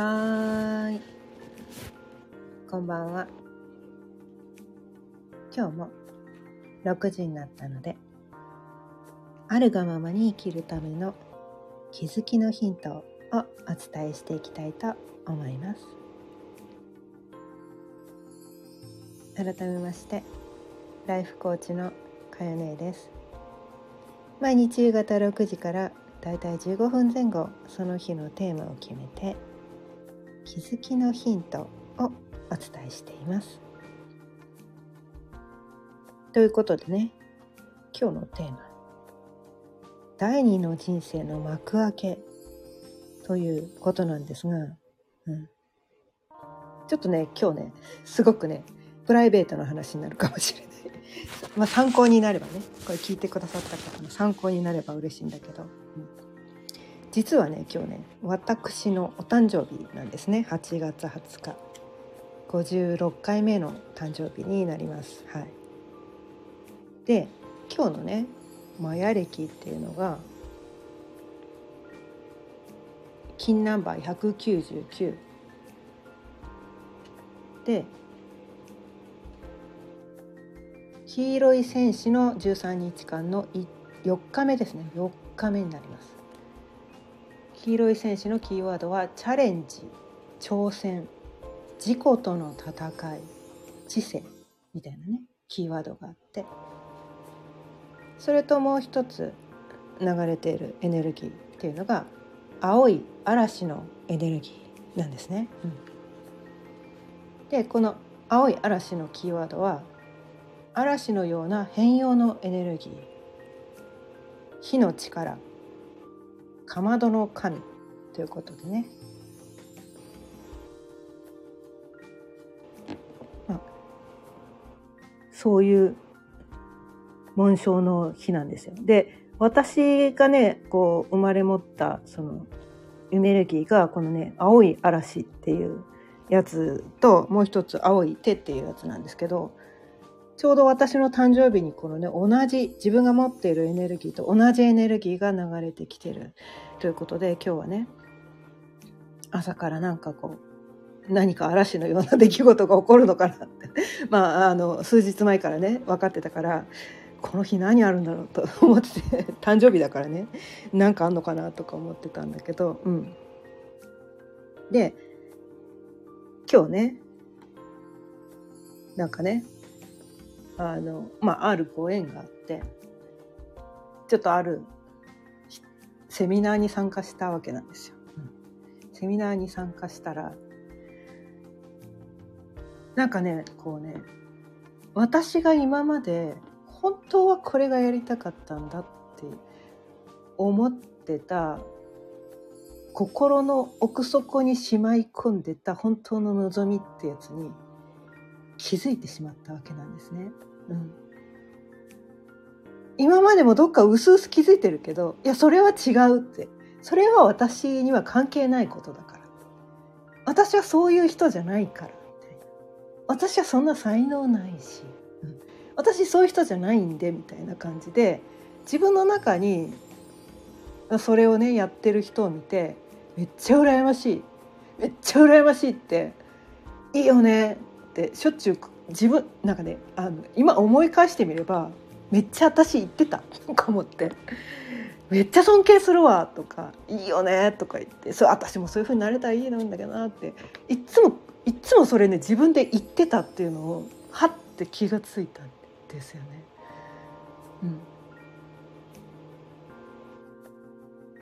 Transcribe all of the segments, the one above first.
はい。こんばんは。今日も6時になったので、あるがままに生きるための気づきのヒントをお伝えしていきたいと思います。改めまして、ライフコーチのかよねです。毎日夕方6時からだいたい15分前後その日のテーマを決めて気づきのヒントをお伝えしています。ということでね今日のテーマ「第二の人生の幕開け」ということなんですが、うん、ちょっとね今日ねすごくねプライベートな話になるかもしれない。まあ参考になればねこれ聞いてくださった方の参考になれば嬉しいんだけど、うん実はね今日ね私のお誕生日なんですね。8月20日。56回目の誕生日になります。はい。で今日のねマヤ歴っていうのが金ナンバー199で黄色い戦士の13日間の4日目ですね。4日目になります。黄色い戦士のキーワードはチャレンジ挑戦自己との戦い知性みたいなねキーワードがあってそれともう一つ流れているエネルギーっていうのが青い嵐のエネルギーなんですね。うん、でこの青い嵐のキーワードは嵐のような変容のエネルギー。火の力。かまどの神ということでね、まあ、そういう紋章の日なんですよ。で私がねこう生まれ持ったそのエネルギーがこのね青い嵐っていうやつともう一つ青い手っていうやつなんですけどちょうど私の誕生日にこのね同じ自分が持っているエネルギーと同じエネルギーが流れてきてるということで今日はね朝からなんかこう何か嵐のような出来事が起こるのかなって。まああの数日前からね分かってたからこの日何あるんだろうと 思ってて誕生日だからね何かあんのかなとか思ってたんだけどうん。で今日ねなんかねあのまああるご縁があってちょっとあるセミナーに参加したわけなんですよ。うん、セミナーに参加したらなんかねこうね私が今まで本当はこれがやりたかったんだって思ってた心の奥底にしまい込んでた本当の望みってやつに気づいてしまったわけなんですね。うん、今までもどっか薄々気づいてるけどいやそれは違うって。それは私には関係ないことだから。私はそういう人じゃないから私はそんな才能ないし、うん、私そういう人じゃないんでみたいな感じで自分の中にそれをねやってる人を見てめっちゃ羨ましい。めっちゃ羨ましいっていいよね。ってしょっちゅう自分なんかねあの今思い返してみればめっちゃ私言ってた。とか思って。めっちゃ尊敬するわとかいいよねとか言って。そう私もそういう風になれたらいいのんだけどなって。いつもいつもそれね自分で言ってたっていうのをはって気がついたんですよね。うん、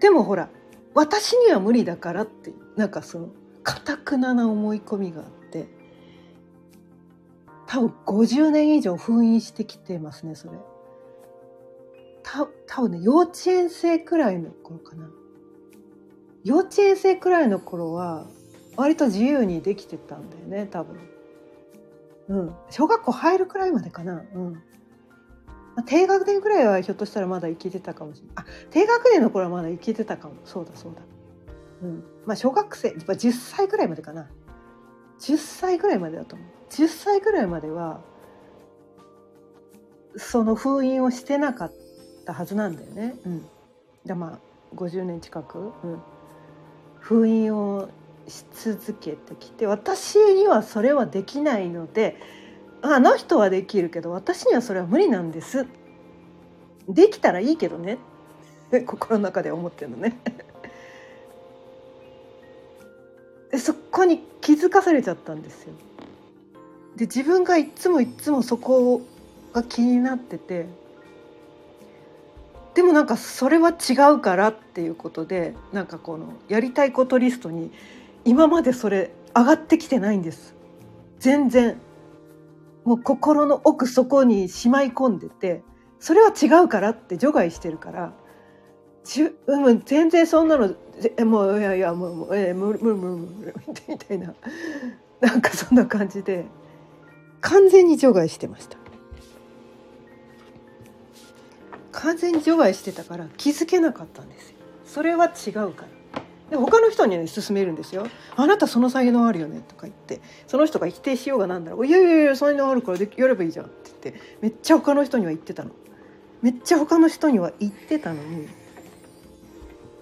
でもほら私には無理だからってなんかそのかたくなな思い込みがあって。多分50年以上封印してきてますねそれ。た多分ね幼稚園生くらいの頃かな。幼稚園生くらいの頃は割と自由にできてたんだよね多分。うん。小学校入るくらいまでかな。うん、低学年くらいはひょっとしたらまだ生きてたかもしれない。あ低学年の頃はまだ生きてたかも。そうだそうだ。うん。まあ小学生10歳くらいまでかな。10歳ぐらいまでだと思う。10歳ぐらいまではその封印をしてなかったはずなんだよね。うん、だまあ50年近く、うん、封印をし続けてきて私にはそれはできないのであの人はできるけど私にはそれは無理なんです。できたらいいけどね。心の中で思ってるのね。でそこに気づかされちゃったんですよ。で自分がいつもいつもそこが気になってて。でもなんかそれは違うからっていうことでなんかこのやりたいことリストに今までそれ上がってきてないんです。全然。もう心の奥底にしまい込んでてそれは違うからって除外してるから。じゅ、うん、全然そんなのもういやいやもうえー、無理無理無理無理みたいな。なんかそんな感じで。完全に除外してました。完全に除外してたから気づけなかったんですよ。それは違うから。で他の人には、ね、勧めるんですよ「あなたその才能あるよね」とか言ってその人が否定しようがなんだろう「いやいやいや才能あるからでやればいいじゃん」って言ってめっちゃ他の人には言ってたの。めっちゃ他の人には言ってたのに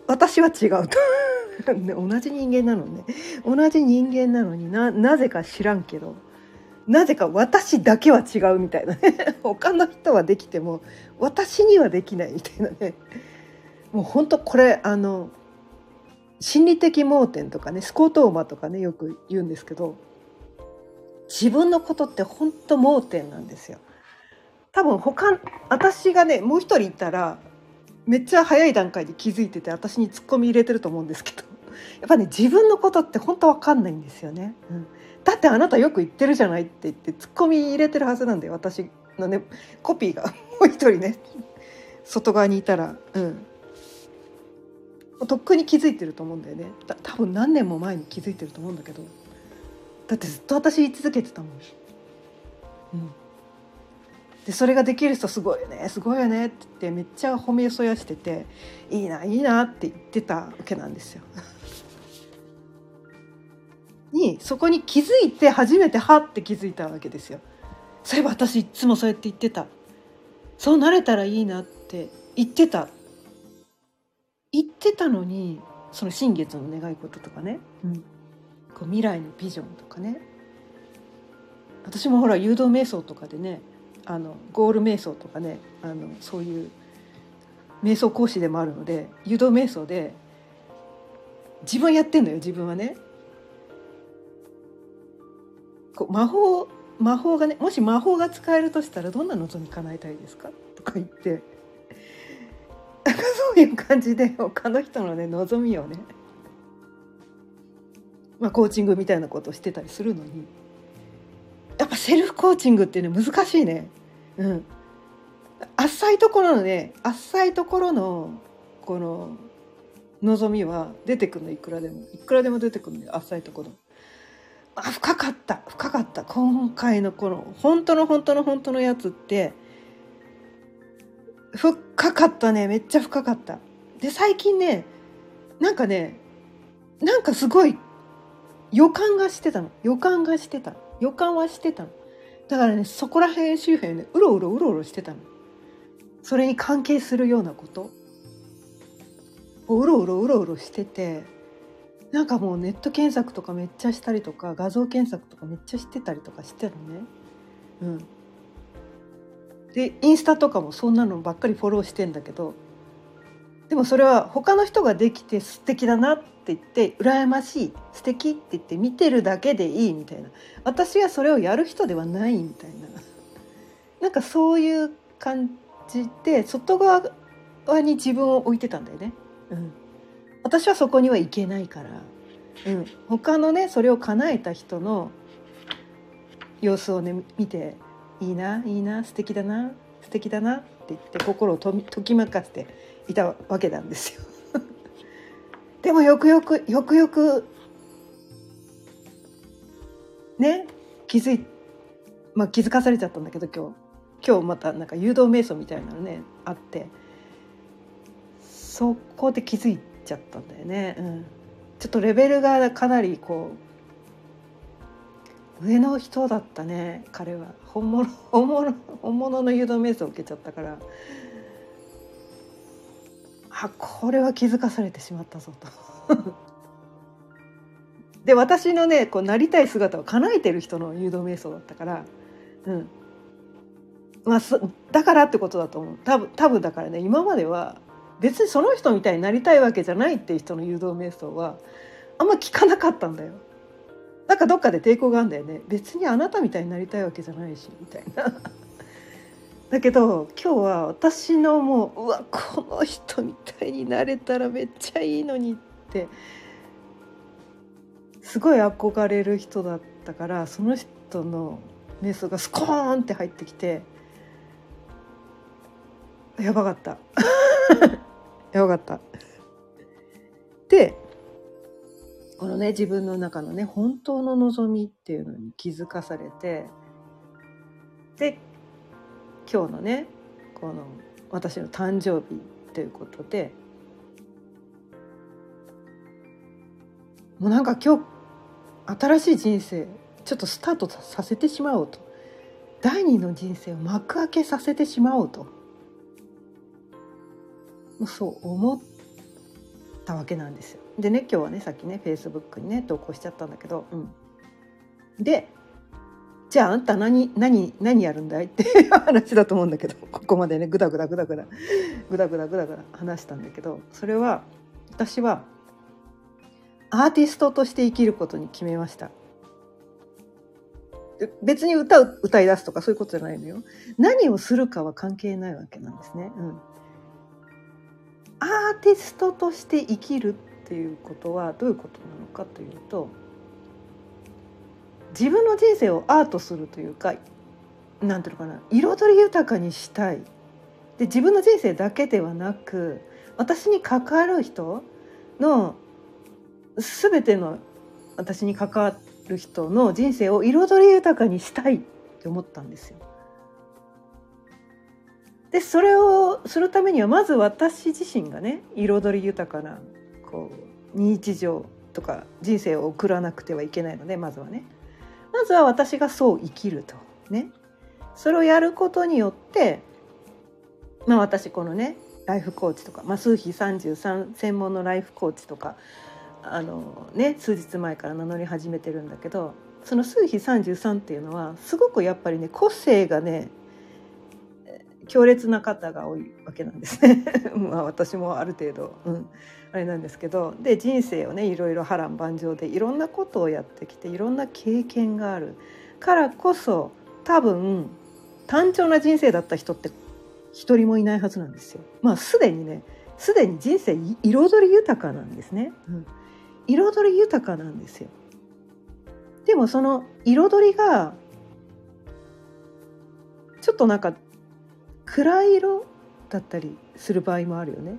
私は違うと。同じ人間なのね。同じ人間なのにななぜか知らんけどなぜか私だけは違うみたいなね。他の人はできても私にはできないみたいなね。もう本当これあの心理的盲点とかねスコートーマとかねよく言うんですけど自分のことって本当盲点なんですよ。多分他私がねもう一人いたらめっちゃ早い段階で気づいてて私にツッコミ入れてると思うんですけど。やっぱね自分のことって本当わかんないんですよね、うん。だってあなたよく言ってるじゃないって言ってツッコミ入れてるはずなんで私のねコピーが。もう一人ね。外側にいたら。うん。とっくに気づいてると思うんだよね。多分何年も前に気づいてると思うんだけど。だってずっと私言い続けてたもん、うん、でそれができる人すごいよね。すごいよね。って言ってめっちゃ褒めそやしてていいないいなって言ってたわけなんですよ。にそこに気づいて初めてはって気づいたわけですよ。そういえば私いつもそうやって言ってた。そうなれたらいいなって言ってた。言ってたのにその新月の願い事とかね、うん、こう未来のビジョンとかね。私もほら誘導瞑想とかでねあのゴール瞑想とかねあのそういう瞑想講師でもあるので誘導瞑想で自分やってんのよ自分はね。こう魔法魔法がねもし魔法が使えるとしたらどんな望み叶えたいですか？とか言って。なんかそういう感じで他の人のね望みをね。まあコーチングみたいなことをしてたりするのに。やっぱセルフコーチングっていうのは難しいね。うん。浅いところのね浅いところのこの望みは出てくるのいくらでも。いくらでも出てくるのよ浅いところ。あ深かった。深かった。今回のこの本当の本当の本当のやつって。深かったね。めっちゃ深かった。で最近ねなんかねなんかすごい予感がしてたの。予感がしてた予感はしてたの。だからねそこら辺周辺ねうろうろうろうろしてたの。それに関係するようなこと。うろうろうろうろしててなんかもうネット検索とかめっちゃしたりとか画像検索とかめっちゃしてたりとかしてるのね。うん、でインスタとかもそんなのばっかりフォローしてんだけどでもそれは他の人ができて素敵だなって言って羨ましい素敵って言って見てるだけでいいみたいな。私はそれをやる人ではないみたいな。なんかそういう感じで外側に自分を置いてたんだよね。うん。私はそこには行けないから、うん、他のねそれを叶えた人の様子をね見ていいないいな素敵だな素敵だなって言って心をときめかせていたわけなんですよ。でもよくよくよくよくね気づいまあ気づかされちゃったんだけど今日。今日またなんか誘導瞑想みたいなのねあって。そこで気づいちゃったんだよね、うん、ちょっとレベルがかなりこう上の人だったね彼は。本物本物本物の誘導瞑想を受けちゃったから。あこれは気づかされてしまったぞと で私のねこうなりたい姿を叶えてる人の誘導瞑想だったから、うんまあ、だからってことだと思う多分多分だからね今までは別にその人みたいになりたいわけじゃないっていう人の誘導瞑想はあんま聞かなかったんだよ。なんかどっかで抵抗があるんだよね別にあなたみたいになりたいわけじゃないしみたいな。だけど今日は私のもううわこの人みたいになれたらめっちゃいいのにってすごい憧れる人だったからその人の瞑想がスコーンって入ってきてやばかった やばかった。でこのね自分の中のね本当の望みっていうのに気づかされてで今日のねこの私の誕生日ということで。もうなんか今日新しい人生ちょっとスタートさせてしまおうと。第二の人生を幕開けさせてしまおうと。そう思ったわけなんですよ。でね今日はねさっきねフェイスブックにね投稿しちゃったんだけど、うん、でじゃああんた何何何やるんだい？っていう話だと思うんだけどここまでねグダグダグダグダグダグダグダグダ話したんだけどそれは私はアーティストとして生きることに決めました。別に歌う歌い出すとかそういうことじゃないのよ。何をするかは関係ないわけなんですね。うん、アーティストとして生きるっていうことはどういうことなのかというと自分の人生をアートするというか何ていうのかな彩り豊かにしたいで自分の人生だけではなく私に関わる人の全ての私に関わる人の人生を彩り豊かにしたいって思ったんですよ。でそれをするためにはまず私自身がね彩り豊かなこう日常とか人生を送らなくてはいけないのでまずはねまずは私がそう生きると。ね。それをやることによってまあ私このねライフコーチとか、まあ、数比33専門のライフコーチとかあのね数日前から名乗り始めてるんだけどその数比33っていうのはすごくやっぱりね個性がね強烈な方が多いわけなんですね。まあ私もある程度、うん、あれなんですけどで人生をねいろいろ波乱万丈でいろんなことをやってきていろんな経験があるからこそ多分単調な人生だった人って一人もいないはずなんですよ。まあすでにねすでに人生彩り豊かなんですね。うん、彩り豊かなんですよ。でもその彩りがちょっとなんか暗い色だったりする場合もあるよね。うん、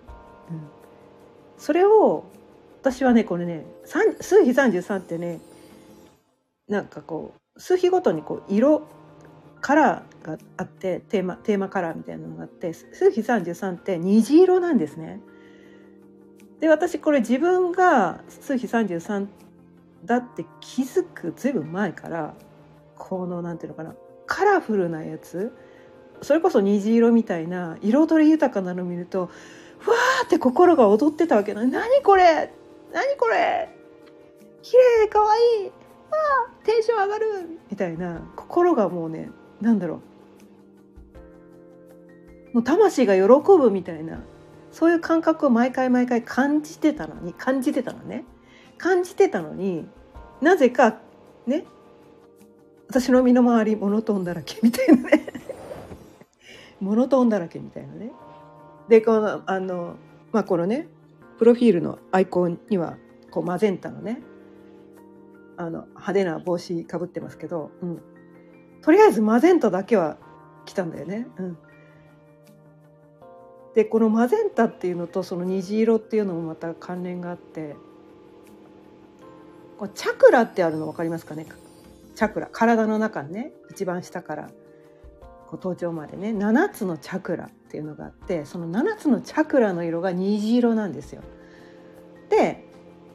それを私はねこれね数比33ってねなんかこう数比ごとにこう色カラーがあってテーマテーマカラーみたいなのがあって数比33って虹色なんですね。で私これ自分が数比33だって気づくずいぶん前からこのなんていうのかなカラフルなやつそれこそ虹色みたいな彩り豊かなの見るとふわーって心が踊ってたわけな何これ？何これ？綺麗かわい。いあテンション上がる。みたいな。心がもうねなんだろう。もう魂が喜ぶみたいな。そういう感覚を毎回毎回感じてたのに感じてたのね。感じてたのになぜかね私の身の回りモノトーンだらけみたいなね。モノトーンだらけみたいなね。でこのあのまあこのねプロフィールのアイコンにはこうマゼンタのね。あの派手な帽子かぶってますけど、うん、とりあえずマゼンタだけは来たんだよね。うん、でこのマゼンタっていうのとその虹色っていうのもまた関連があってこうチャクラってあるの分かりますかね？チャクラ。体の中にね一番下からこう頭頂までね7つのチャクラ。っていうのがあってその7つのチャクラの色が虹色なんですよ。で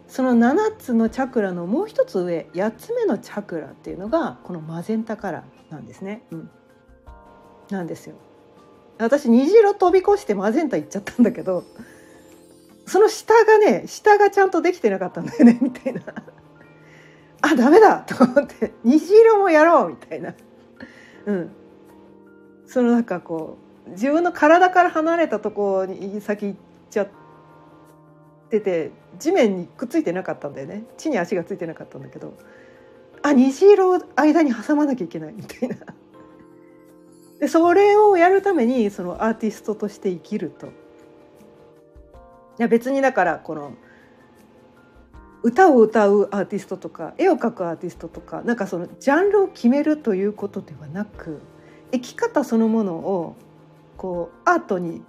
その7つのチャクラのもう一つ上8つ目のチャクラっていうのがこのマゼンタカラーなんですね。うん、なんですよ。私虹色飛び越してマゼンタ行っちゃったんだけどその下がね下がちゃんとできてなかったんだよね みたいな。あダメだと思って虹色もやろうみたいな。うんそのなんかこう自分の体から離れたところに先行っちゃってて地面にくっついてなかったんだよね地に足がついてなかったんだけどあ虹色を間に挟まなきゃいけないみたいな。でそれをやるためにそのアーティストとして生きると。いや別にだからこの歌を歌うアーティストとか絵を描くアーティストとかなんかそのジャンルを決めるということではなく生き方そのものをこうアートに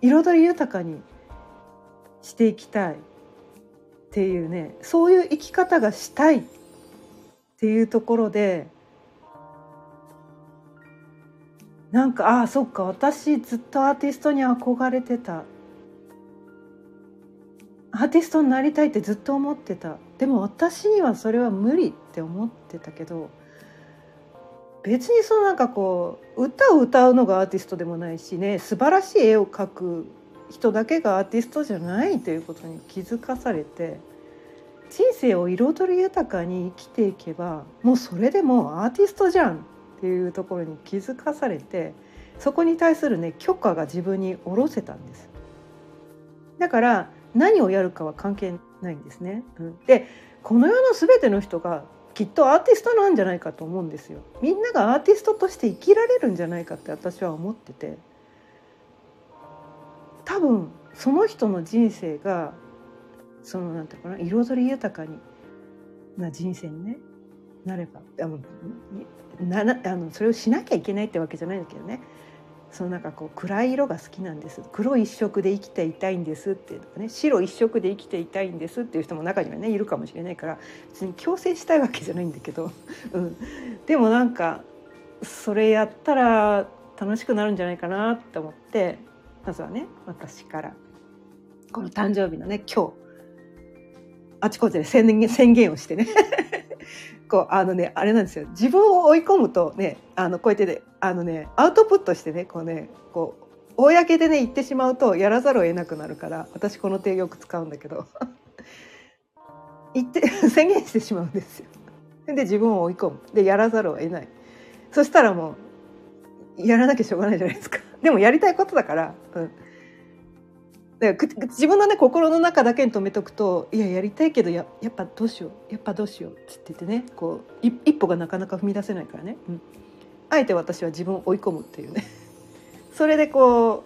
彩り豊かにしていきたいっていうねそういう生き方がしたいっていうところでなんかああそっか私ずっとアーティストに憧れてた。アーティストになりたいってずっと思ってた。でも私にはそれは無理って思ってたけど別にそのなんかこう歌を歌うのがアーティストでもないしね素晴らしい絵を描く人だけがアーティストじゃないということに気づかされて人生を彩り豊かに生きていけばもうそれでもアーティストじゃんっていうところに気づかされてそこに対するね許可が自分に下ろせたんです。だから何をやるかは関係ないんですね。うん、でこの世の全ての人がきっとアーティストなんじゃないかと思うんですよ。みんながアーティストとして生きられるんじゃないかって私は思ってて多分その人の人生がそのなんていうかな彩り豊かにな人生にねなればあのななあのそれをしなきゃいけないってわけじゃないんだけどねそのなんかこう暗い色が好きなんです。黒一色で生きていたいんですっていうかね白一色で生きていたいんですっていう人も中にはねいるかもしれないから別に強制したいわけじゃないんだけど、うん、でもなんかそれやったら楽しくなるんじゃないかなって思ってまずはね私から。この誕生日のね今日。あちこちで宣言宣言をしてね。こうあのねあれなんですよ。自分を追い込むとねあのこうやってねあのねアウトプットしてねこうねこう公でね言ってしまうとやらざるを得なくなるから私この手よく使うんだけど。言って 宣言してしまうんですよ。で自分を追い込む。でやらざるを得ない。そしたらもうやらなきゃしょうがないじゃないですか。でもやりたいことだから、うん、だから自分のね心の中だけに留めとくといややりたいけどややっぱどうしようやっぱどうしようっつっててねこう一歩がなかなか踏み出せないからね、うん、あえて私は自分を追い込むっていうね。それでこ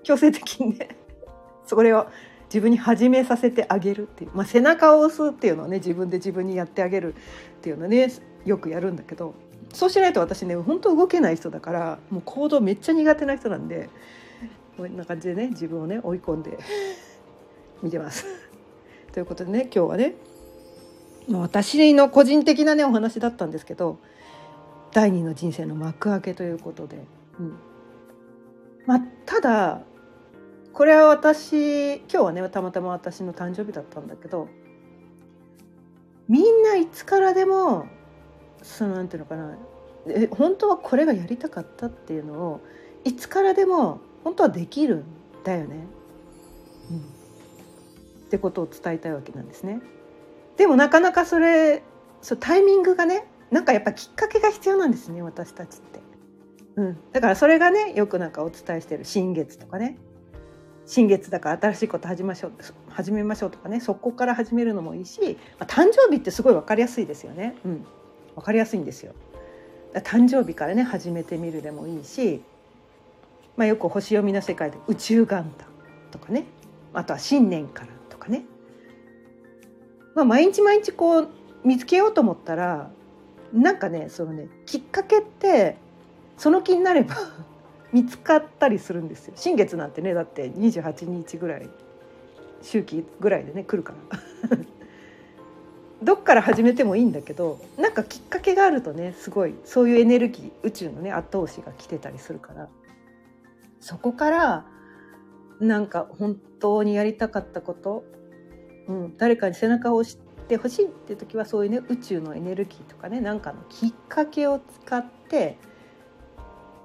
う強制的にね それを自分に始めさせてあげるっていう、まあ、背中を押すっていうのをね自分で自分にやってあげるっていうのねよくやるんだけどそうしないと私ね本当動けない人だからもう行動めっちゃ苦手な人なんで。こんな感じでね自分をね追い込んで見てます。ということでね今日はね私の個人的なねお話だったんですけど第二の人生の幕開けということで、うんまあ、ただこれは私今日はねたまたま私の誕生日だったんだけどみんないつからでもそのなんていうのかなえ本当はこれがやりたかったっていうのをいつからでも本当はできるんだよね、うん、ってことを伝えたいわけなんですね。でもなかなかそれそうタイミングがねなんかやっぱきっかけが必要なんですね私たちって。うん、だからそれがねよくなんかお伝えしてる新月とかね新月だから新しいこと始めましょう始めましょうとかねそこから始めるのもいいし、まあ、誕生日ってすごい分かりやすいですよね。うん、分かりやすいんですよ。誕生日からね始めてみるでもいいしまあ、よく星読みの世界で宇宙元旦とかね。あとは新年からとかね、まあ、毎日毎日こう見つけようと思ったらなんかねそのねきっかけってその気になれば 見つかったりするんですよ。新月なんてねだって28日ぐらい周期ぐらいでね来るから。どっから始めてもいいんだけどなんかきっかけがあるとねすごいそういうエネルギー宇宙のね後押しが来てたりするから。そこからなんか本当にやりたかったこと、うん、誰かに背中を押してほしいっていう時はそういうね宇宙のエネルギーとかねなんかのきっかけを使って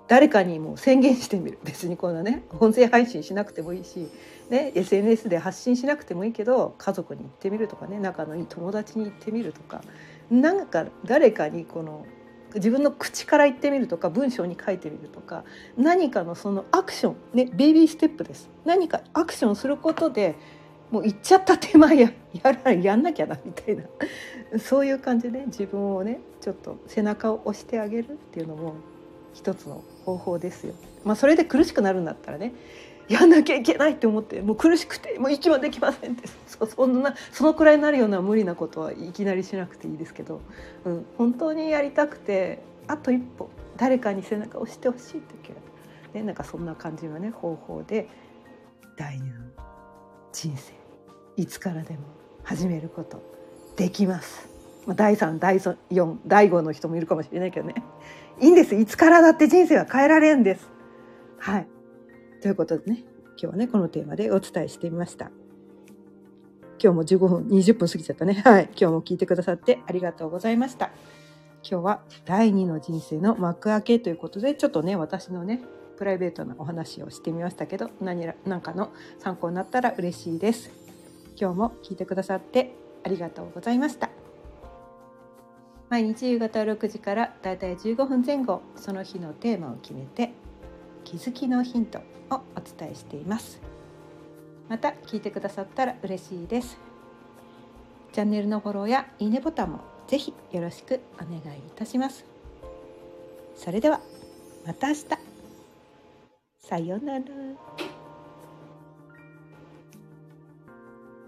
誰かにも宣言してみる。別にこんなね音声配信しなくてもいいし、ね、SNS で発信しなくてもいいけど家族に言ってみるとかね仲のいい友達に言ってみるとかなんか誰かにこの自分の口から言ってみるとか文章に書いてみるとか何かのそのアクションねベイビーステップです何かアクションすることでもう行っちゃった手前ややらやんなきゃなみたいなそういう感じで自分をねちょっと背中を押してあげるっていうのも一つの方法ですよ。まあ、それで苦しくなるんだったらねやんなきゃいけないって思ってもう苦しくてもう息はできませんって。そそんなそのくらいになるような無理なことはいきなりしなくていいですけど、うん、本当にやりたくてあと一歩誰かに背中を押してほしい時は、ね、なんかそんな感じのね方法で第二の人生いつからでも始めることできます。第3第4第5の人もいるかもしれないけどね。いいんです。いつからだって人生は変えられるんです。はい。ということでね今日はねこのテーマでお伝えしてみました。今日も15分20分過ぎちゃったね。はい今日も聞いてくださってありがとうございました。今日は第2の人生の幕開けということでちょっとね私のねプライベートなお話をしてみましたけど何ら何かの参考になったら嬉しいです。今日も聞いてくださってありがとうございました。毎日夕方6時からだいたい15分前後その日のテーマを決めて気づきのヒントをお伝えしています。また聞いてくださったら嬉しいです。チャンネルのフォローやいいねボタンもぜひよろしくお願いいたします。それではまた明日。さようなら。